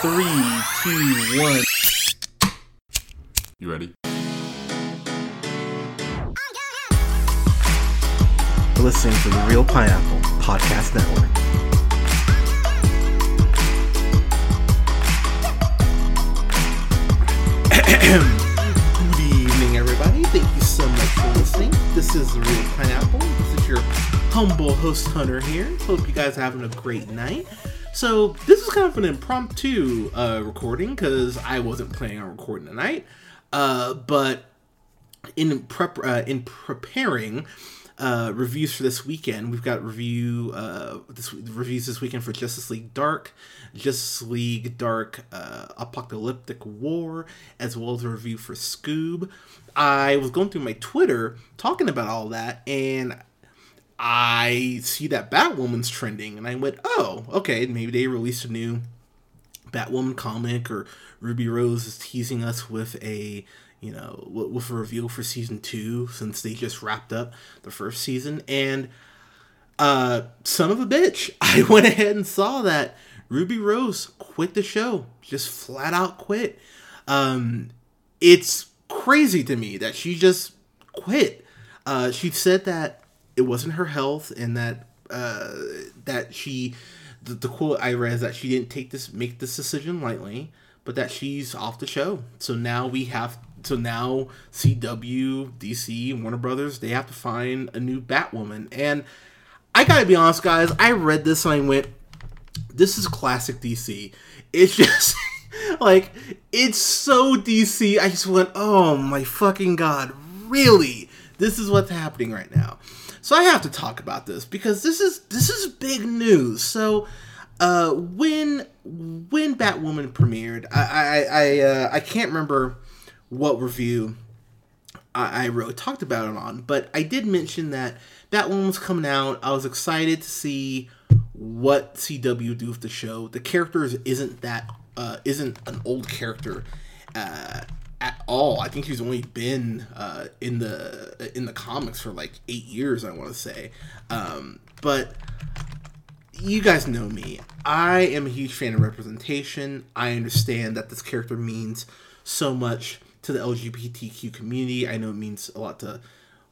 Three, two, one. You ready? Listening to the Reel Pineapple Podcast Network. Good evening, everybody. Thank you so much for listening. This is the Reel Pineapple. This is your humble host Hunter here. Hope you guys are having a great night. So this is kind of an impromptu uh, recording because I wasn't planning on recording tonight. Uh, but in prep uh, in preparing uh, reviews for this weekend, we've got review uh, this reviews this weekend for Justice League Dark, Justice League Dark uh, Apokolips War, as well as a review for Scoob. I was going through my Twitter talking about all that, and I see that Batwoman's trending, and I went, "Oh, okay, maybe they released a new Batwoman comic, or Ruby Rose is teasing us with a." You know, with a reveal for season two, since they just wrapped up the first season, and uh, son of a bitch, I went ahead and saw that Ruby Rose quit the show, just flat out quit. Um, it's crazy to me that she just quit. Uh, she said that it wasn't her health and that uh, that she the, the quote I read is that she didn't take this make this decision lightly, but that she's off the show. So now we have so now CW, DC, Warner Brothers, they have to find a new Batwoman. And I gotta be honest, guys, I read this and I went, this is classic DC. It's just like it's so DC. I just went, oh my fucking god, really? This is what's happening right now. So I have to talk about this because this is this is big news. So uh, when when Batwoman premiered, I I I, uh, I can't remember what review I, I wrote talked about it on, but I did mention that Batwoman was coming out. I was excited to see what CW do with the show. The character isn't that uh, isn't an old character uh, all. I think he's only been uh, in the in the comics for like eight years. I want to say, um, but you guys know me. I am a huge fan of representation. I understand that this character means so much to the LGBTQ community. I know it means a lot to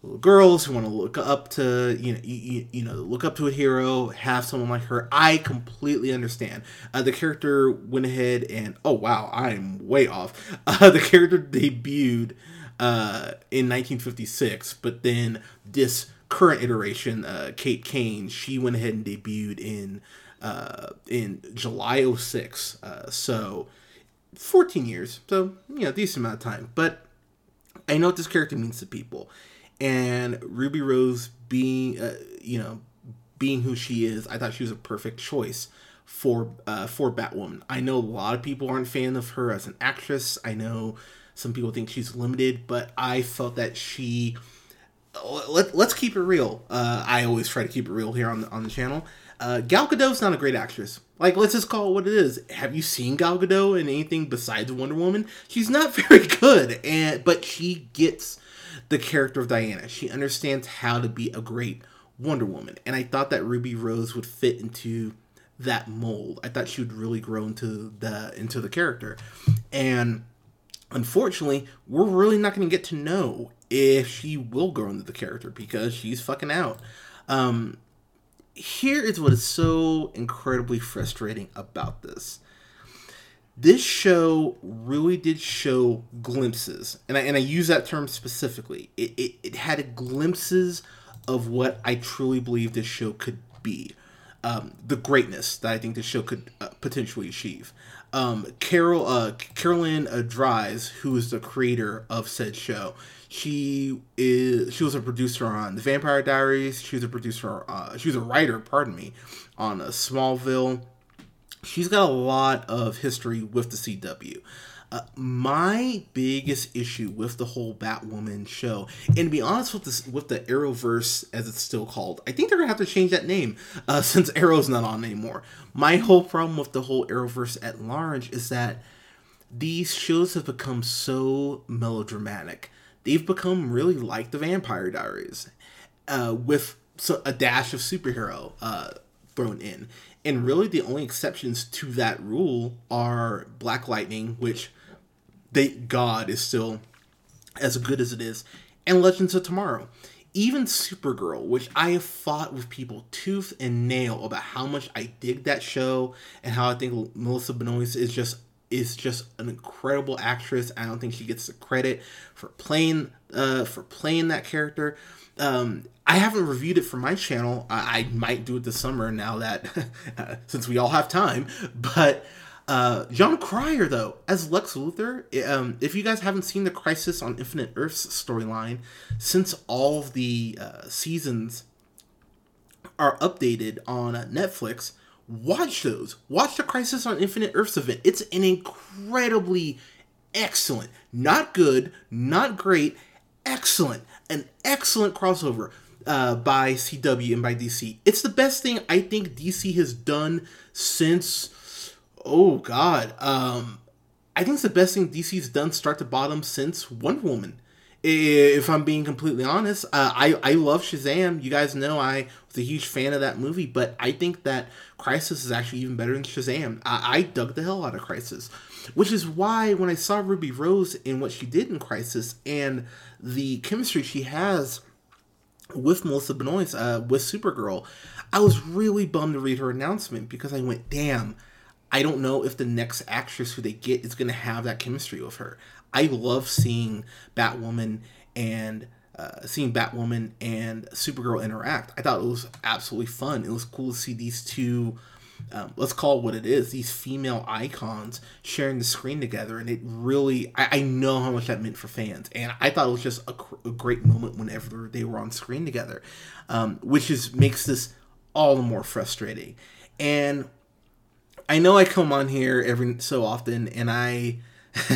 little girls who want to look up to you know you, you, know look up to a hero have someone like her i completely understand. Uh, the character went ahead and oh wow i'm way off. Uh, the character debuted uh, in 1956 but then this current iteration uh, kate kane she went ahead and debuted in uh, in july 06 uh, so 14 years so you know decent amount of time. But i know what this character means to people and Ruby Rose being uh, you know being who she is, I thought she was a perfect choice for uh, for Batwoman. I know a lot of people aren't fan of her as an actress. I know some people think she's limited, but I felt that she let, let's keep it real. Uh, I always try to keep it real here on the, on the channel. Uh, Gal Gadot's not a great actress. Like, let's just call it what it is. Have you seen Gal Gadot in anything besides Wonder Woman? She's not very good, and but she gets the character of Diana. She understands how to be a great Wonder Woman. And I thought that Ruby Rose would fit into that mold. I thought she would really grow into the into the character. And unfortunately, we're really not going to get to know if she will grow into the character because she's fucking out. Um here is what is so incredibly frustrating about this this show really did show glimpses, and I, and I use that term specifically. It, it, it had glimpses of what I truly believe this show could be. Um, the greatness that I think this show could uh, potentially achieve. Um, Carol uh, Carolyn uh, Dries, who is the creator of said show, she is she was a producer on The Vampire Diaries. She was a producer. Uh, she was a writer, pardon me, on uh, Smallville she's got a lot of history with the CW. Uh, my biggest issue with the whole Batwoman show, and to be honest with this, with the Arrowverse as it's still called, I think they're gonna have to change that name uh, since Arrow's not on anymore. My whole problem with the whole Arrowverse at large is that these shows have become so melodramatic. They've become really like the Vampire Diaries, uh, with so, a dash of superhero uh, thrown in. And really, the only exceptions to that rule are Black Lightning, which, thank God, is still as good as it is, and Legends of Tomorrow. Even Supergirl, which I have fought with people tooth and nail about how much I dig that show and how I think Melissa Benoist is just is just an incredible actress. I don't think she gets the credit for playing uh, for playing that character. Um, I haven't reviewed it for my channel. I, I might do it this summer now that since we all have time. But uh, Jon Cryer, though, as Lex Luthor, um, if you guys haven't seen the Crisis on Infinite Earths storyline, since all of the uh, seasons are updated on uh, Netflix, watch those. Watch the Crisis on Infinite Earths event. It's an incredibly excellent, not good, not great, excellent, an excellent crossover uh, by CW and by DC. It's the best thing I think DC has done since, oh God, um, I think it's the best thing DC's done start to bottom since Wonder Woman. If I'm being completely honest, uh, I I love Shazam. You guys know I was a huge fan of that movie, but I think that Crisis is actually even better than Shazam. I, I dug the hell out of Crisis, which is why when I saw Ruby Rose in what she did in Crisis and the chemistry she has with Melissa Benoist, uh, with Supergirl, I was really bummed to read her announcement because I went, damn, I don't know if the next actress who they get is going to have that chemistry with her. I love seeing Batwoman and uh, seeing Batwoman and Supergirl interact. I thought it was absolutely fun. It was cool to see these two um, let's call it what it is these female icons sharing the screen together and it really I, I know how much that meant for fans and i thought it was just a, a great moment whenever they were on screen together um, which is makes this all the more frustrating and i know i come on here every so often and i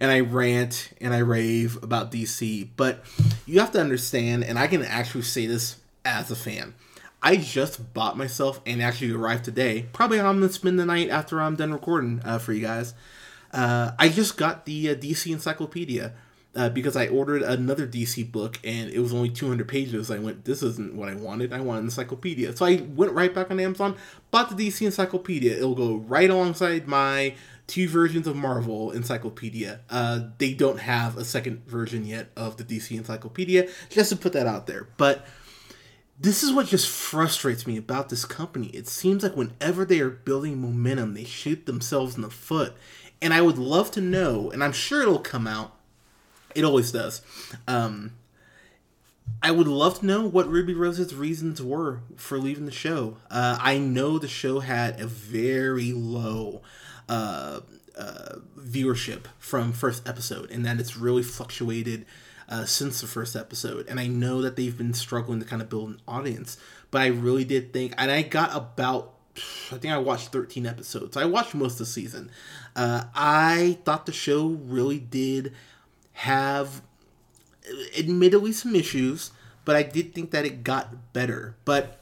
and I rant and I rave about DC, but you have to understand, and I can actually say this as a fan. I just bought myself and actually arrived today. Probably I'm gonna spend the night after I'm done recording uh, for you guys. Uh, I just got the uh, DC Encyclopedia uh, because I ordered another DC book and it was only 200 pages. I went, this isn't what I wanted. I want an encyclopedia. So I went right back on Amazon, bought the DC Encyclopedia. It'll go right alongside my two versions of Marvel Encyclopedia. Uh, they don't have a second version yet of the DC Encyclopedia, just to put that out there. But this is what just frustrates me about this company. It seems like whenever they are building momentum, they shoot themselves in the foot. And I would love to know, and I'm sure it'll come out. It always does. Um, I would love to know what Ruby Rose's reasons were for leaving the show. Uh, I know the show had a very low uh, uh, viewership from first episode, and that it's really fluctuated uh, since the first episode. And I know that they've been struggling to kind of build an audience, but I really did think, and I got about I think I watched 13 episodes. I watched most of the season. Uh, I thought the show really did have, admittedly, some issues, but I did think that it got better. But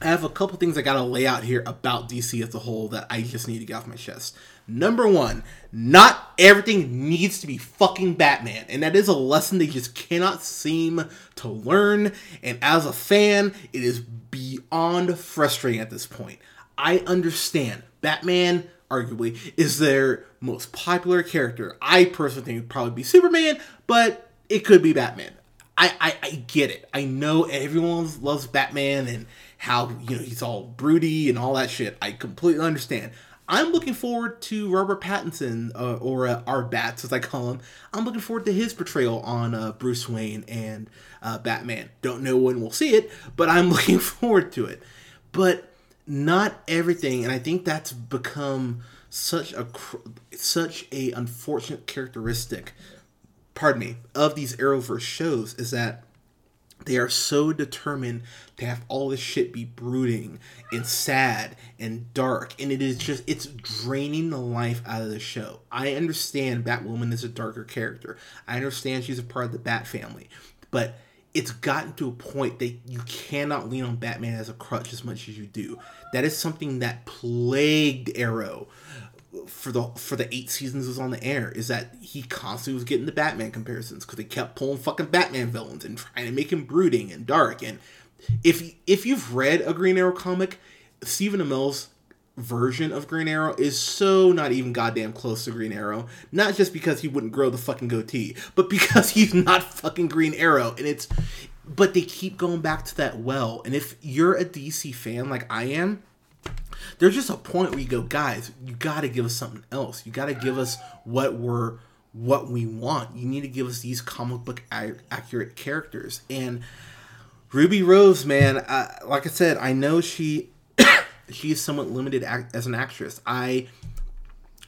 I have a couple things I gotta lay out here about DC as a whole that I just need to get off my chest. Number one, not everything needs to be fucking Batman. And that is a lesson they just cannot seem to learn. And as a fan, it is beyond frustrating at this point. I understand Batman, arguably, is their most popular character. I personally think it would probably be Superman, but it could be Batman. I, I, I get it. I know everyone loves Batman and how you know he's all broody and all that shit. I completely understand. I'm looking forward to Robert Pattinson, uh, or uh, our Bats as I call him. I'm looking forward to his portrayal on uh, Bruce Wayne and uh, Batman. Don't know when we'll see it, but I'm looking forward to it. But not everything, and I think that's become such a such a unfortunate characteristic. Pardon me, of these Arrowverse shows is that they are so determined to have all this shit be brooding and sad and dark and it is just it's draining the life out of the show. I understand batwoman is a darker character. I understand she's a part of the bat family but it's gotten to a point that you cannot lean on batman as a crutch as much as you do. That is something that plagued arrow for the for the eight seasons was on the air is that he constantly was getting the Batman comparisons because they kept pulling fucking Batman villains and trying to make him brooding and dark. And if if you've read a Green Arrow comic, Stephen Amell's version of Green Arrow is so not even goddamn close to Green Arrow. Not just because he wouldn't grow the fucking goatee, but because he's not fucking Green Arrow. And it's but they keep going back to that well. And if you're a DC fan like I am, there's just a point where you go, guys, you got to give us something else. You got to give us what we're what we want. You need to give us these comic book accurate characters. And Ruby Rose, man, like I said, I know she she is somewhat limited as an actress. I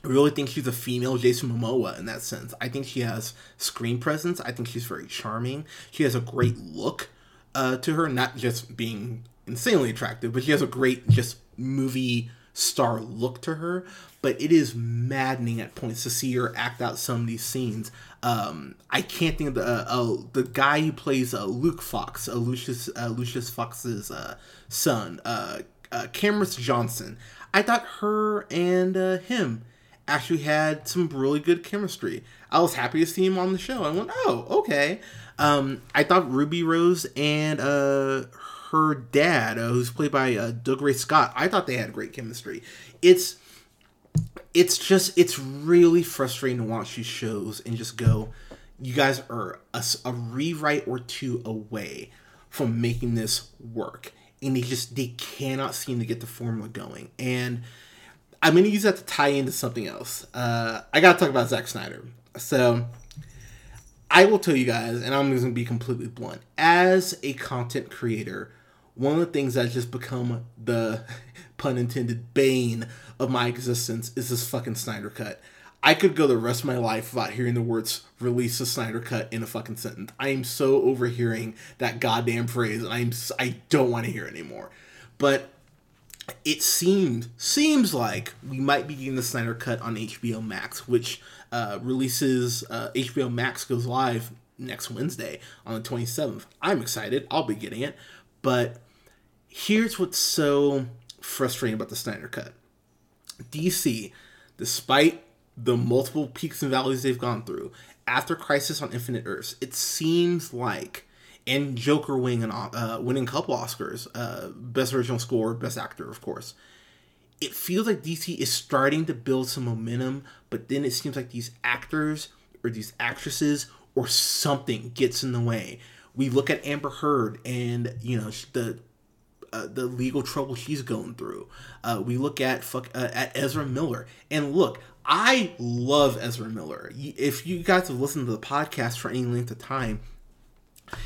really think she's a female Jason Momoa in that sense. I think she has screen presence. I think she's very charming. She has a great look uh, to her, not just being insanely attractive, but she has a great just movie star look to her. But it is maddening at points to see her act out some of these scenes. Um, I can't think of the uh, uh, the guy who plays uh, Luke Fox, uh, Lucius uh, Lucius Fox's uh, son, uh, Camrus Johnson. I thought her and him actually had some really good chemistry. I was happy to see him on the show. I went, oh, okay. Um, I thought Ruby Rose and uh, her dad, uh, who's played by uh, Dougray Scott, I thought they had great chemistry. It's it's just it's really frustrating to watch these shows and just go, you guys are a, a rewrite or two away from making this work, and they just they cannot seem to get the formula going and I'm going to use that to tie into something else. Uh, I got to talk about Zack Snyder. So, I will tell you guys, and I'm to be completely blunt. As a content creator, one of the things that's just become the pun intended bane of my existence is this fucking Snyder cut. I could go the rest of my life without hearing the words release the Snyder cut in a fucking sentence. I am so overhearing that goddamn phrase and I'm I don't want to hear it anymore. But it seemed seems like we might be getting the Snyder Cut on HBO Max, which uh, releases uh, HBO Max goes live next Wednesday on the 27th. I'm excited. I'll be getting it. But here's what's so frustrating about the Snyder Cut. DC, despite the multiple peaks and valleys they've gone through, after Crisis on Infinite Earths, it seems like and Joker winning uh, winning a couple Oscars, uh, best original score, best actor, of course. It feels like DC is starting to build some momentum, but then it seems like these actors or these actresses or something gets in the way. We look at Amber Heard and you know the uh, the legal trouble she's going through. Uh, we look at fuck uh, at Ezra Miller, and look, I love Ezra Miller. If you guys have listened to the podcast for any length of time,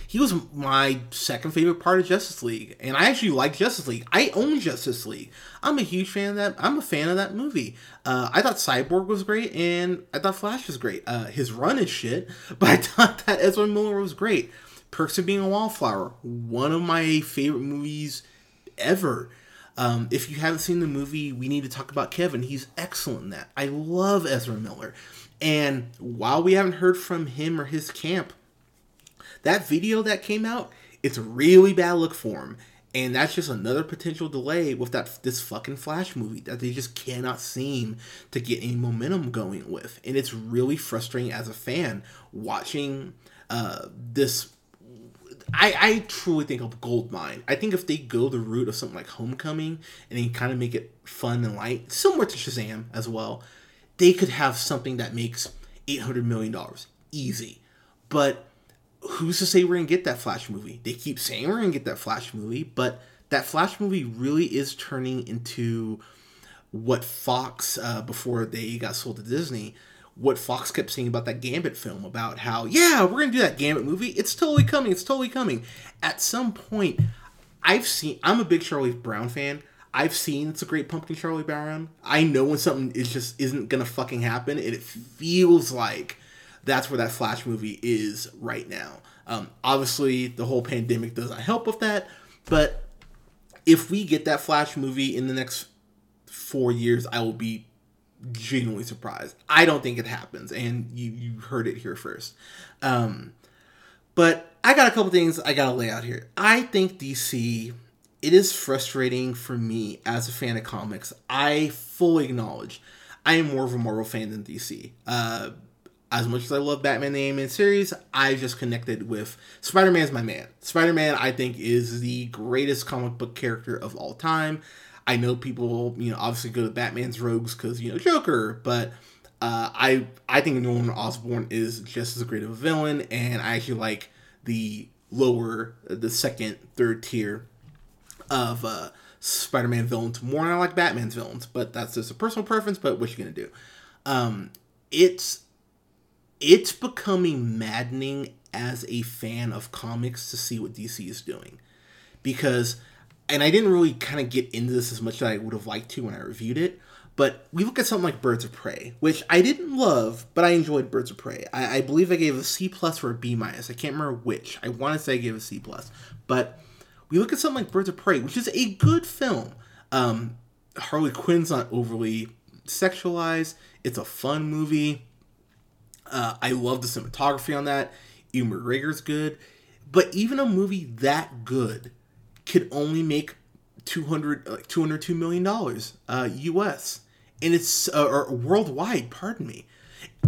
he was my second favorite part of Justice League, and I actually like Justice League. I own Justice League. I'm a huge fan of that. I'm a fan of that movie. Uh, I thought Cyborg was great, and I thought Flash was great. Uh, his run is shit, but I thought that Ezra Miller was great. Perks of Being a Wallflower, one of my favorite movies ever. Um, if you haven't seen the movie, we need to talk about Kevin. He's excellent in that. I love Ezra Miller. And while we haven't heard from him or his camp, that video that came out, it's a really bad look for him. And that's just another potential delay with that this fucking Flash movie that they just cannot seem to get any momentum going with. And it's really frustrating as a fan watching uh, this I, I truly think of gold mine. I think if they go the route of something like Homecoming and they kind of make it fun and light, similar to Shazam as well, they could have something that makes eight hundred million dollars easy. But who's to say we're gonna get that Flash movie? They keep saying we're gonna get that Flash movie, but that Flash movie really is turning into what Fox uh, before they got sold to Disney. What Fox kept saying about that Gambit film about how yeah we're gonna do that Gambit movie. It's totally coming. It's totally coming. At some point, I've seen. I'm a big Charlie Brown fan. I've seen It's a Great Pumpkin Charlie Brown. I know when something is just isn't gonna fucking happen, and it feels like that's where that Flash movie is right now. Um, obviously, the whole pandemic doesn't help with that, but if we get that Flash movie in the next four years, I will be genuinely surprised. I don't think it happens, and you you heard it here first. Um, but I got a couple things I gotta lay out here. I think DC. It is frustrating for me as a fan of comics. I fully acknowledge I am more of a Marvel fan than DC. Uh, as much as I love Batman the animated series, I just connected with Spider Man is my man. Spider Man, I think, is the greatest comic book character of all time. I know people, you know, obviously go to Batman's rogues because you know Joker, but uh, I I think Norman Osborn is just as great of a villain, and I actually like the lower, the second, third tier of uh, Spider-Man villains more than I like Batman's villains. But that's just a personal preference. But what you gonna do? Um, it's it's becoming maddening as a fan of comics to see what DC is doing because and I didn't really kind of get into this as much as I would have liked to when I reviewed it. But we look at something like Birds of Prey, which I didn't love, but I enjoyed Birds of Prey. I, I believe I gave a C plus or a B minus. I can't remember which. I want to say I gave a C plus, but we look at something like Birds of Prey, which is a good film. Um, Harley Quinn's not overly sexualized. It's a fun movie. Uh, I love the cinematography on that. Ewan McGregor's good, but even a movie that good could only make 200 like 202 million dollars uh US and it's uh, or worldwide pardon me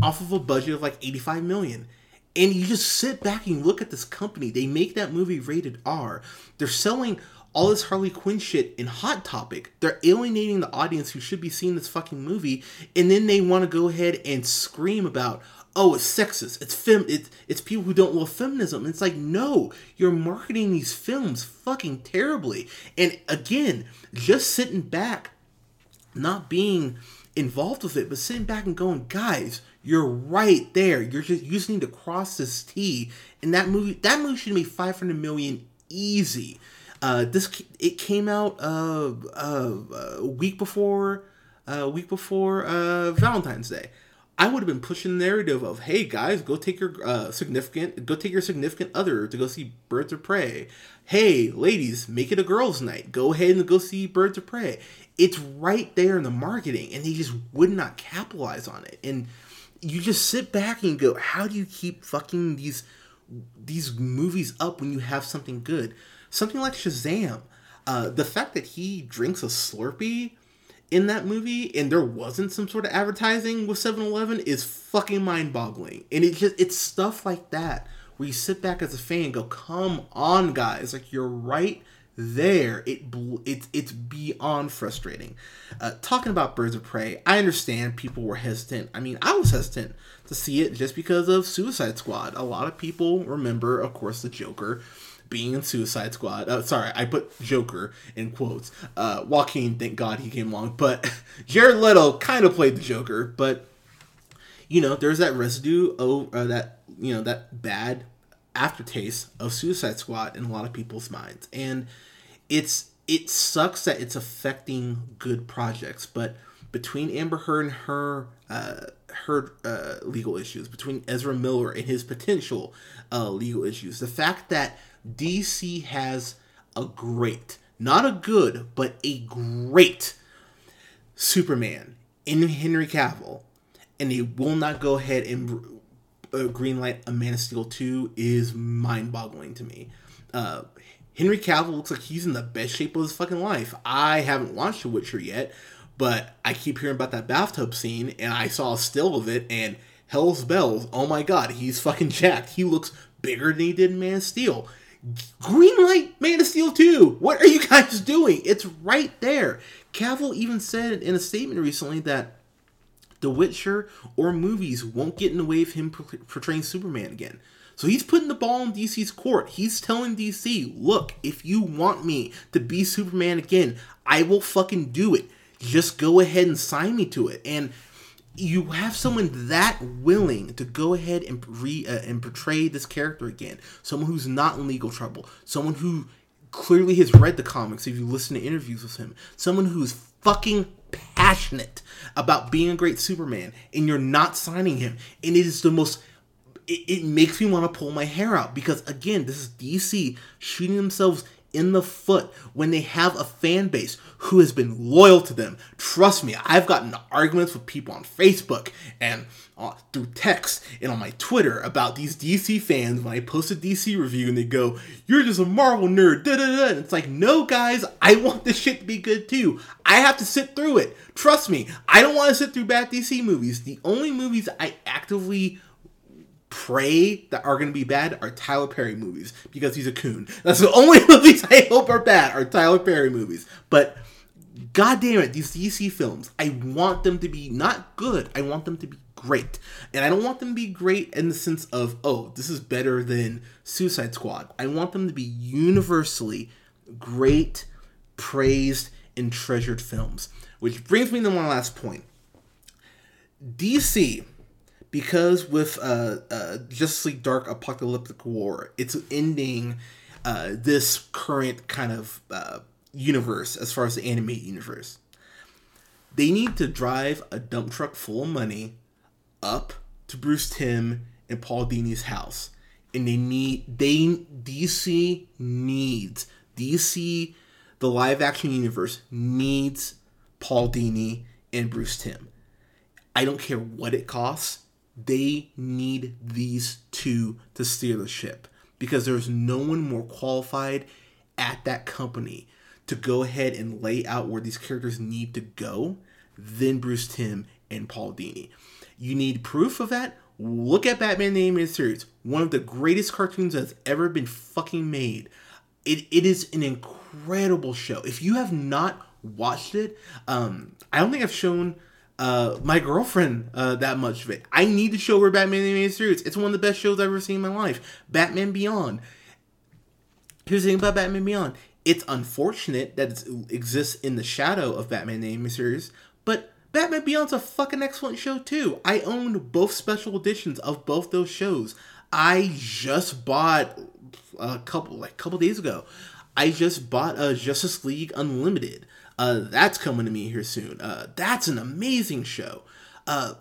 off of a budget of like 85 million. And you just sit back and look at this company. They make that movie rated R. They're selling all this Harley Quinn shit in Hot Topic. They're alienating the audience who should be seeing this fucking movie, and then they want to go ahead and scream about, oh, it's sexist, it's fem, it's it's people who don't love feminism. It's like, no, you're marketing these films fucking terribly. And again, just sitting back, not being involved with it, but sitting back and going, guys, you're right there. You're just you just need to cross this T. And that movie, that movie should be 500 million easy. Uh, this it came out uh, uh, a week before a week before uh, Valentine's Day. I would have been pushing the narrative of, "Hey guys, go take your uh, significant, go take your significant other to go see Birds of Prey. Hey ladies, make it a girls' night. Go ahead and go see Birds of Prey. It's right there in the marketing, and they just would not capitalize on it. And you just sit back and go, "How do you keep fucking these these movies up when you have something good?" Something like Shazam. Uh, the fact that he drinks a Slurpee in that movie and there wasn't some sort of advertising with 7-Eleven is fucking mind-boggling. And it just it's stuff like that where you sit back as a fan go, "Come on, guys! Like you're right there." It it's it's beyond frustrating. Uh, talking about Birds of Prey, I understand people were hesitant. I mean, I was hesitant to see it just because of Suicide Squad. A lot of people remember, of course, the Joker being in Suicide Squad. Uh, sorry, I put Joker in quotes. Uh, Joaquin, thank God he came along, but Jared Leto kind of played the Joker. But you know, there's that residue of uh, that you know that bad aftertaste of Suicide Squad in a lot of people's minds, and it's it sucks that it's affecting good projects, but between Amber Heard and her uh, her uh, legal issues, between Ezra Miller and his potential uh, legal issues, the fact that DC has a great, not a good, but a great Superman in Henry Cavill, and they will not go ahead and uh, greenlight a Man of Steel 2 is mind boggling to me. Uh, Henry Cavill looks like he's in the best shape of his fucking life. I haven't watched The Witcher yet, but I keep hearing about that bathtub scene, and I saw a still of it, and hell's bells, oh my god, he's fucking jacked. He looks bigger than he did in Man of Steel. Greenlight Man of Steel 2. What are you guys doing? It's right there. Cavill even said in a statement recently that The Witcher or movies won't get in the way of him portraying Superman again. So he's putting the ball in DC's court. He's telling DC, look, if you want me to be Superman again, I will fucking do it. Just go ahead and sign me to it. And you have someone that willing to go ahead and re uh, and portray this character again, someone who's not in legal trouble, someone who clearly has read the comics if you listen to interviews with him, someone who's fucking passionate about being a great Superman, and you're not signing him, and it is the most. It, it makes me want to pull my hair out because again, this is DC shooting themselves in the foot when they have a fan base who has been loyal to them. Trust me, I've gotten arguments with people on Facebook and uh, through text and on my Twitter about these DC fans when I post a DC review and they go, You're just a Marvel nerd. Da, da, da. And it's like, No, guys, I want this shit to be good too. I have to sit through it. Trust me, I don't want to sit through bad DC movies. The only movies I actively pray that are going to be bad are Tyler Perry movies because he's a coon. That's the only movies I hope are bad are Tyler Perry movies. But God damn it, these DC films, I want them to be not good, I want them to be great. And I don't want them to be great in the sense of, oh, this is better than Suicide Squad. I want them to be universally great, praised, and treasured films. Which brings me to my last point. DC, because with uh, uh, Justice League Dark Apokolips War, it's ending uh, this current kind of uh, universe as far as the animated universe. They need to drive a dump truck full of money up to Bruce Timm and Paul Dini's house. And they need they DC needs DC the live action universe needs Paul Dini and Bruce Timm. I don't care what it costs. They need these two to steer the ship because there's no one more qualified at that company to go ahead and lay out where these characters need to go than Bruce Timm and Paul Dini. You need proof of that? Look at Batman the Animated Series, one of the greatest cartoons that's ever been fucking made. It, it is an incredible show. If you have not watched it, um, I don't think I've shown uh, my girlfriend uh, that much of it. I need to show her Batman Animated Series. It's one of the best shows I've ever seen in my life. Batman Beyond. Here's the thing about Batman Beyond it's unfortunate that it exists in the shadow of Batman Animated Series, but Batman Beyond's a fucking excellent show too. I owned both special editions of both those shows. I just bought a couple like a couple days ago. I just bought a Justice League Unlimited. Uh, that's coming to me here soon. Uh, that's an amazing show. Uh,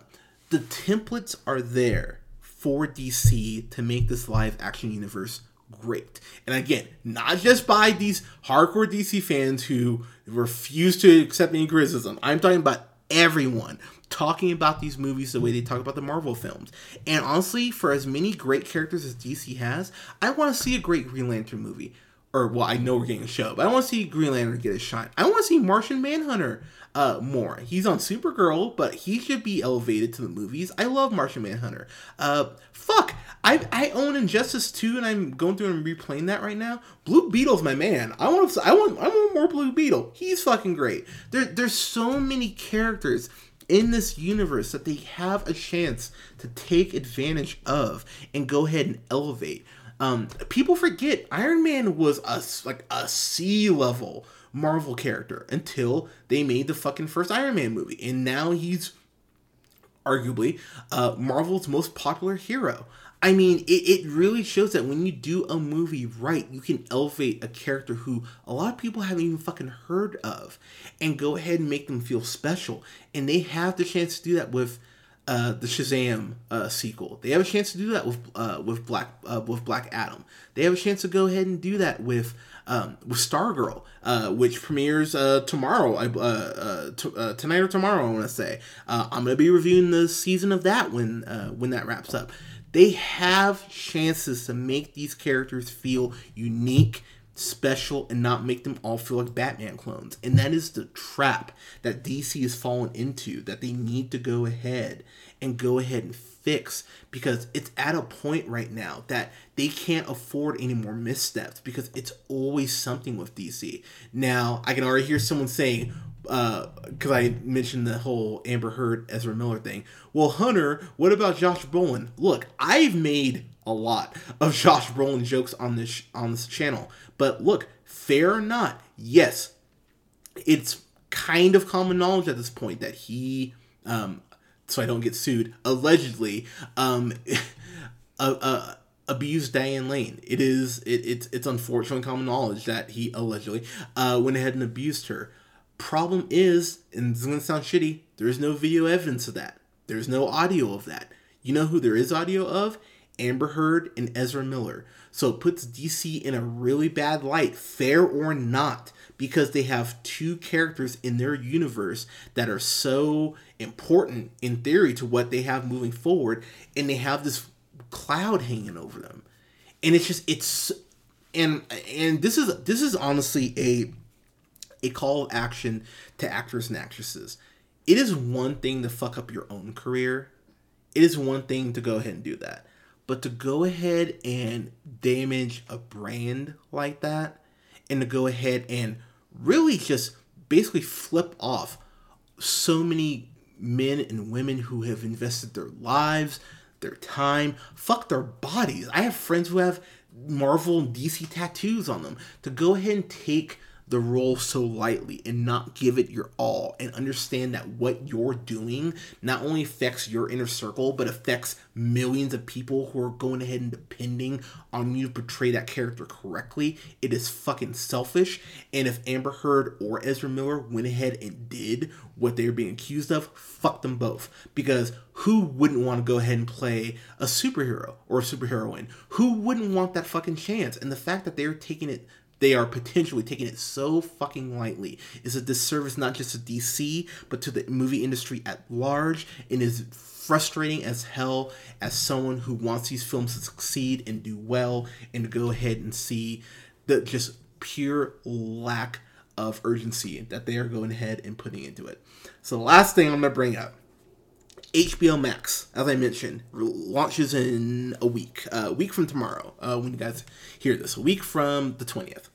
the templates are there for DC to make this live action universe great. And again, not just by these hardcore DC fans who refuse to accept any criticism. I'm talking about everyone talking about these movies the way they talk about the Marvel films. And honestly, for as many great characters as DC has, I want to see a great Green Lantern movie. Or, well, I know we're getting a show, but I want to see Green Lantern get a shine. I want to see Martian Manhunter uh, more. He's on Supergirl, but he should be elevated to the movies. I love Martian Manhunter. Uh, fuck, I I own Injustice 2 and I'm going through and replaying that right now. Blue Beetle's my man. I want I want I want more Blue Beetle. He's fucking great. There there's so many characters in this universe that they have a chance to take advantage of and go ahead and elevate. Um, people forget Iron Man was a like a sea level Marvel character until they made the fucking first Iron Man movie, and now he's arguably uh, Marvel's most popular hero. I mean, it, it really shows that when you do a movie right, you can elevate a character who a lot of people haven't even fucking heard of and go ahead and make them feel special. And they have the chance to do that with uh, the Shazam uh, sequel. They have a chance to do that with uh, with Black uh, with Black Adam. They have a chance to go ahead and do that with um, with Stargirl, uh, which premieres uh, tomorrow, tonight or tomorrow. I want to say I'm going to be reviewing the season of that when when that wraps up. They have chances to make these characters feel unique, special, and not make them all feel like Batman clones. And that is the trap that DC has fallen into. That they need to go ahead and go ahead and fix because it's at a point right now that they can't afford any more missteps because it's always something with DC. Now, I can already hear someone saying, because uh, I mentioned the whole Amber Heard Ezra Miller thing. Well, Hunter, what about Josh Brolin? Look, I've made a lot of Josh Brolin jokes on this on this channel, but look, fair or not, yes, it's kind of common knowledge at this point that he um, so I don't get sued, allegedly um, uh, uh, abused Diane Lane. It is it, it's it's unfortunate common knowledge that he allegedly uh, went ahead and abused her. Problem is, and this is gonna sound shitty, there is no video evidence of that. There's no audio of that. You know who there is audio of? Amber Heard and Ezra Miller. So it puts DC in a really bad light, fair or not, because they have two characters in their universe that are so important in theory to what they have moving forward, and they have this cloud hanging over them. And it's just it's and and this is this is honestly a a call of action to actors and actresses. It is one thing to fuck up your own career. It is one thing to go ahead and do that. But to go ahead and damage a brand like that and to go ahead and really just basically flip off so many men and women who have invested their lives, their time, fuck their bodies. I have friends who have Marvel and DC tattoos on them to go ahead and take the role so lightly and not give it your all and understand that what you're doing not only affects your inner circle but affects millions of people who are going ahead and depending on you to portray that character correctly. It is fucking selfish. And if amber heard or ezra miller went ahead and did what they're being accused of fuck them both. Because who wouldn't want to go ahead and play a superhero or a superheroine? Who wouldn't want that fucking chance? And the fact that they're taking it they are potentially taking it so fucking lightly is a disservice not just to DC but to the movie industry at large and is frustrating as hell as someone who wants these films to succeed and do well and go ahead and see the just pure lack of urgency that they are going ahead and putting into it. So the last thing I'm to bring up HBO Max, as I mentioned, launches in a week, a week from tomorrow, uh, when you guys hear this, a week from the 20th.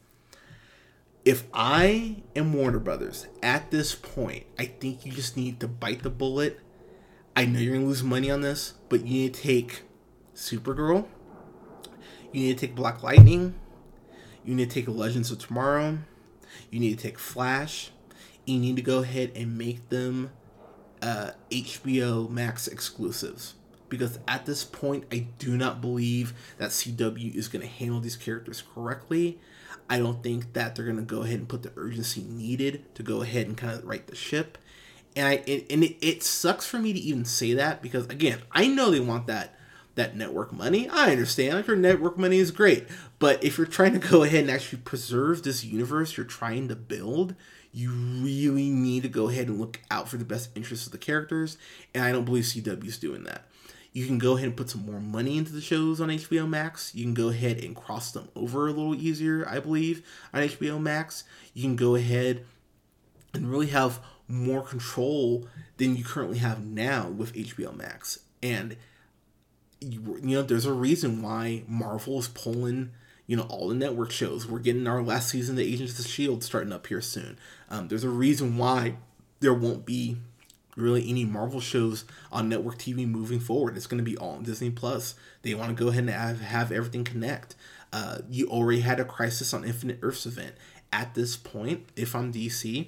If I am Warner Brothers at this point, I think you just need to bite the bullet. I know you're going to lose money on this, but you need to take Supergirl, you need to take Black Lightning, you need to take Legends of Tomorrow, you need to take Flash, you need to go ahead and make them uh, HBO Max exclusives because at this point, I do not believe that CW is going to handle these characters correctly. I don't think that they're going to go ahead and put the urgency needed to go ahead and kind of right the ship. And I and it, it sucks for me to even say that because again, I know they want that that network money. I understand. Like your network money is great, but if you're trying to go ahead and actually preserve this universe you're trying to build, you really need to go ahead and look out for the best interests of the characters, and I don't believe CW's doing that. You can go ahead and put some more money into the shows on HBO Max. You can go ahead and cross them over a little easier, I believe, on HBO Max. You can go ahead and really have more control than you currently have now with HBO Max. And you, you know, there's a reason why Marvel is pulling you know all the network shows. We're getting our last season of Agents of Shield starting up here soon. Um, there's a reason why there won't be really any Marvel shows on network TV moving forward. It's going to be all on Disney Plus. They want to go ahead and have, have everything connect. Uh, you already had a Crisis on Infinite Earths event. At this point, if I'm DC,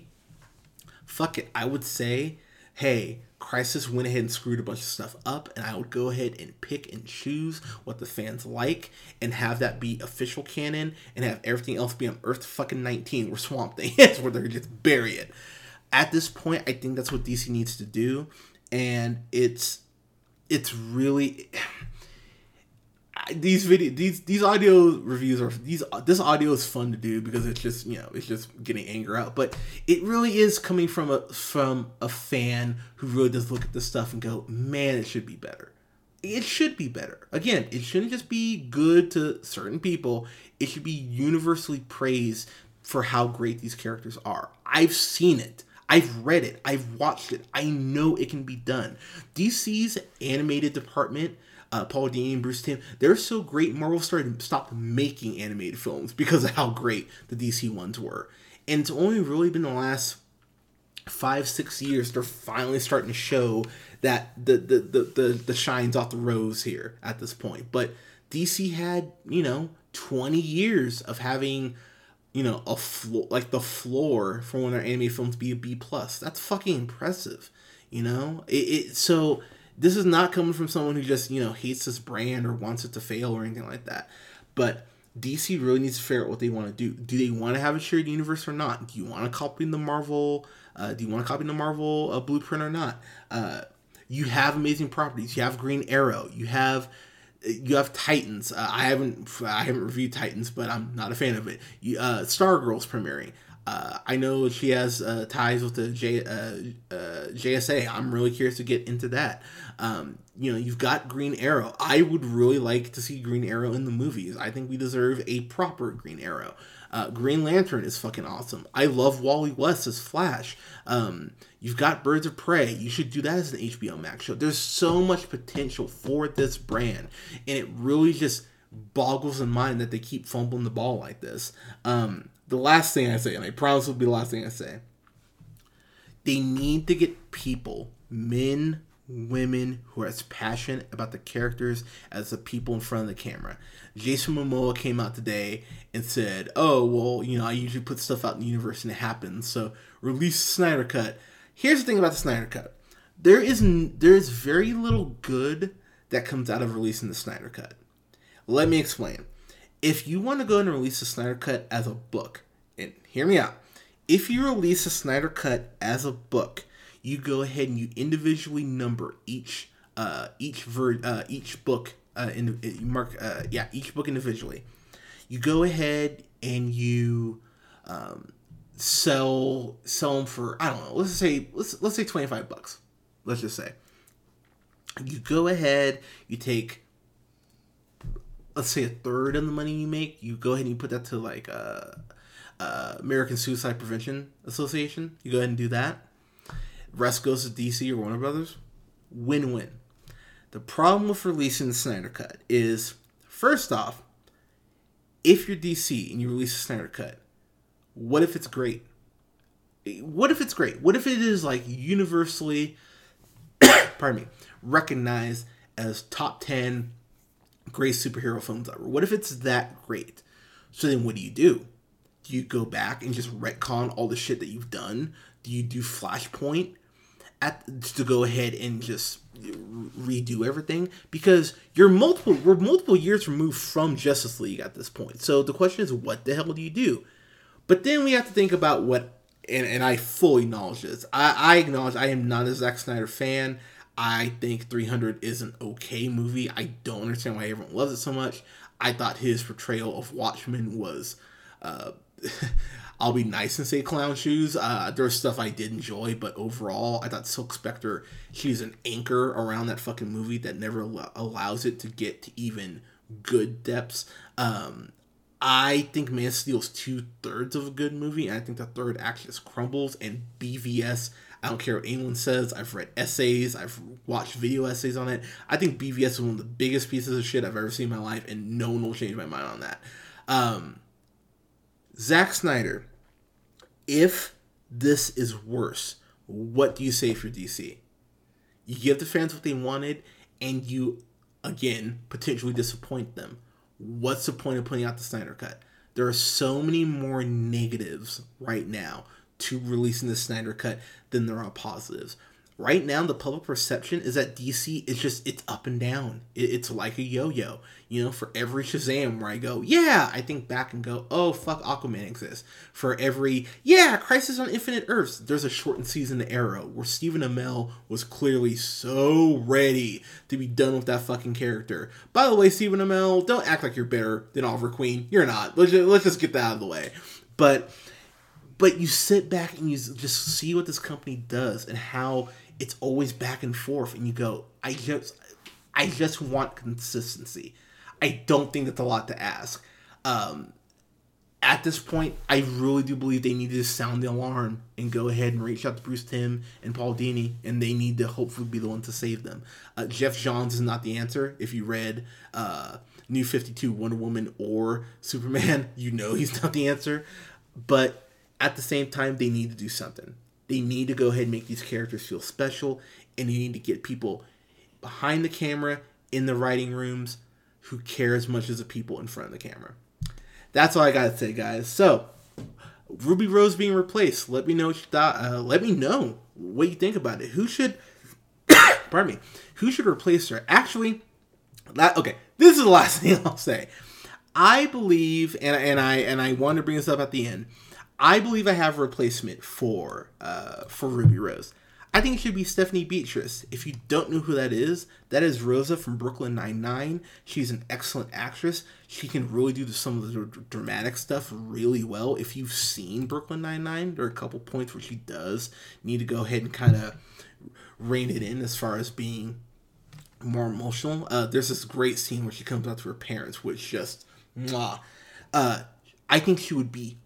fuck it. I would say, hey, Crisis went ahead and screwed a bunch of stuff up, and I would go ahead and pick and choose what the fans like and have that be official canon and have everything else be on Earth fucking 19 where Swamp Thing is, where they're just bury it. At this point, I think that's what DC needs to do, and it's it's really these video these these audio reviews are these this audio is fun to do because it's just you know it's just getting anger out but it really is coming from a from a fan who really does look at this stuff and go man it should be better it should be better again it shouldn't just be good to certain people it should be universally praised for how great these characters are i've seen it I've read it. I've watched it. I know it can be done. DC's animated department uh, Paul and Bruce Timm, they're so great. Marvel started stopped making animated films because of how great the DC ones were, and it's only really been the last five six years they're finally starting to show that the the the the, the shines off the rose here at this point. But DC had you know 20 years of having you know a floor like the floor for of their animated films be a B plus. That's fucking impressive. You know it, it so this is not coming from someone who just you know hates this brand or wants it to fail or anything like that but dc really needs to figure out what they want to do do they want to have a shared universe or not do you want to copy the marvel uh, do you want to copy the marvel uh, blueprint or not uh, you have amazing properties you have green arrow you have you have Titans. Uh, I haven't I haven't reviewed Titans, but I'm not a fan of it. You, uh, Stargirl's premiering. Uh, I know she has uh, ties with the J, uh, uh JSA. I'm really curious to get into that. Um, you know, you've got Green Arrow. I would really like to see Green Arrow in the movies. I think we deserve a proper Green Arrow. Uh, Green Lantern is fucking awesome. I love Wally West as Flash. Um, you've got Birds of Prey. You should do that as an HBO Max show. There's so much potential for this brand, and it really just boggles the mind that they keep fumbling the ball like this. Um, the last thing I say, and I promise will be the last thing I say, they need to get people, men, women who are as passionate about the characters as the people in front of the camera. Jason Momoa came out today and said, "Oh, well, you know, I usually put stuff out in the universe and it happens. So release Snyder Cut." Here's the thing about the Snyder Cut: there is there is very little good that comes out of releasing the Snyder Cut. Let me explain. If you want to go and release the Snyder Cut as a book, and hear me out, if you release a Snyder Cut as a book, you go ahead and you individually number each uh, each ver- uh, each book uh, in you mark uh, yeah each book individually. You go ahead and you um, sell sell them for I don't know. Let's say let's let's say twenty five bucks. Let's just say you go ahead. You take let's say a third of the money you make. You go ahead and you put that to like uh, uh, American Suicide Prevention Association. You go ahead and do that rest goes to DC or Warner Brothers. Win win. The problem with releasing the Snyder Cut is, first off, if you're DC and you release a Snyder Cut, what if it's great? What if it's great? What if it is like universally, pardon me, recognized as top 10 great superhero films ever? What if it's that great? So then what do you do? Do you go back and just retcon all the shit that you've done? Do you do Flashpoint? at to go ahead and just redo everything because you're multiple we're multiple years removed from Justice League at this point. So the question is what the hell do you do? But then we have to think about what and, and I fully acknowledge this. I, I acknowledge I am not a Zack Snyder fan. I think 300 is an okay movie. I don't understand why everyone loves it so much. I thought his portrayal of Watchmen was uh, I'll be nice and say clown shoes. Uh, there's stuff I did enjoy, but overall, I thought Silk Spectre, she's an anchor around that fucking movie that never al- allows it to get to even good depths. Um, I think Man is two thirds of a good movie, and I think the third act just crumbles. And BVS, I don't care what anyone says. I've read essays, I've watched video essays on it. I think BVS is one of the biggest pieces of shit I've ever seen in my life, and no one will change my mind on that. Um, Zack Snyder, if this is worse, what do you say for DC? You give the fans what they wanted, and you, again, potentially disappoint them. What's the point of putting out the Snyder Cut? There are so many more negatives right now to releasing the Snyder Cut than there are positives right now the public perception is that DC is just it's up and down. It, it's like a yo-yo. You know, for every Shazam where I go, yeah, I think back and go, oh fuck, Aquaman exists. For every yeah, Crisis on Infinite Earths, there's a shortened season of Arrow where Stephen Amell was clearly so ready to be done with that fucking character. By the way, Stephen Amell, don't act like you're better than Oliver Queen. You're not. Let's just, let's just get that out of the way. But but you sit back and you just see what this company does and how it's always back and forth and you go i just i just want consistency. I don't think that's a lot to ask. Um, at this point i really do believe they need to sound the alarm and go ahead and reach out to Bruce Timm and paul dini and they need to hopefully be the one to save them. Uh, geoff johns is not the answer. If you read uh, new 52 wonder woman or superman you know he's not the answer. But at the same time they need to do something they need to go ahead and make these characters feel special, and they need to get people behind the camera in the writing rooms who care as much as the people in front of the camera. That's all I gotta say, guys. So, Ruby Rose being replaced. Let me know what you thought. Uh, let me know what you think about it. Who should, pardon me, who should replace her? Actually, that okay. This is the last thing I'll say. I believe, and and I and I want to bring this up at the end. I believe I have a replacement for uh, for Ruby Rose. I think it should be Stephanie Beatriz. If you don't know who that is, that is Rosa from Brooklyn Nine Nine. She's an excellent actress. She can really do some of the dramatic stuff really well. If you've seen Brooklyn Nine Nine, there are a couple points where she does need to go ahead and kind of rein it in as far as being more emotional. Uh, there's this great scene where she comes out to her parents, which just, mwah. Uh, I think she would be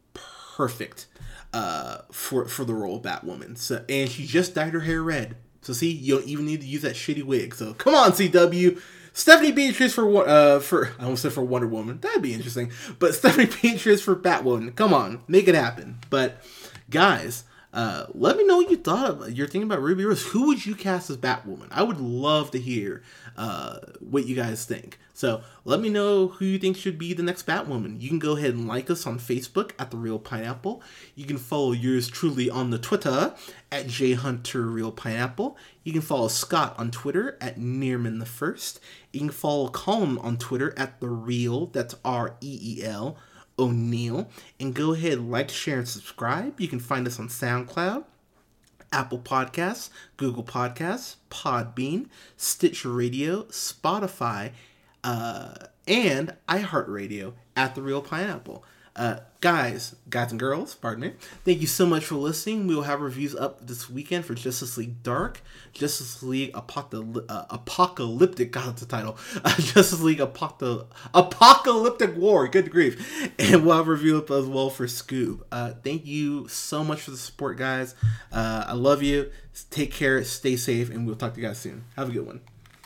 perfect uh, for for the role of Batwoman. So and she just dyed her hair red. So see, you don't even need to use that shitty wig. So come on, CW. Stephanie Beatriz for uh for I almost said for Wonder Woman. That'd be interesting. But Stephanie Beatriz for Batwoman. Come on, make it happen. But guys, Uh, let me know what you thought of. You're thinking about Ruby Rose. Who would you cast as Batwoman? I would love to hear uh, what you guys think. So let me know who you think should be the next Batwoman. You can go ahead and like us on Facebook at the Reel Pineapple. You can follow yours truly on the Twitter at jhunterreelpineapple. You can follow Scott on Twitter at Nearman the First. You can follow Colin on Twitter at the Reel. That's R E E L O'Neill. And go ahead, like, share, and subscribe. You can find us on SoundCloud, Apple Podcasts, Google Podcasts, Podbean, Stitcher Radio, Spotify, uh, and iHeartRadio at The Reel Pineapple. Uh, guys, guys and girls, pardon me. Thank you so much for listening. We will have reviews up this weekend for Justice League Dark, Justice League Apocalyptic, uh, Apocalyptic, God, the title, uh, Justice League Apocalyptic, Apokolips War. Good grief, and we'll have review up as well for Scoob. Uh, thank you so much for the support, guys. Uh, I love you. Take care, stay safe, and we'll talk to you guys soon. Have a good one.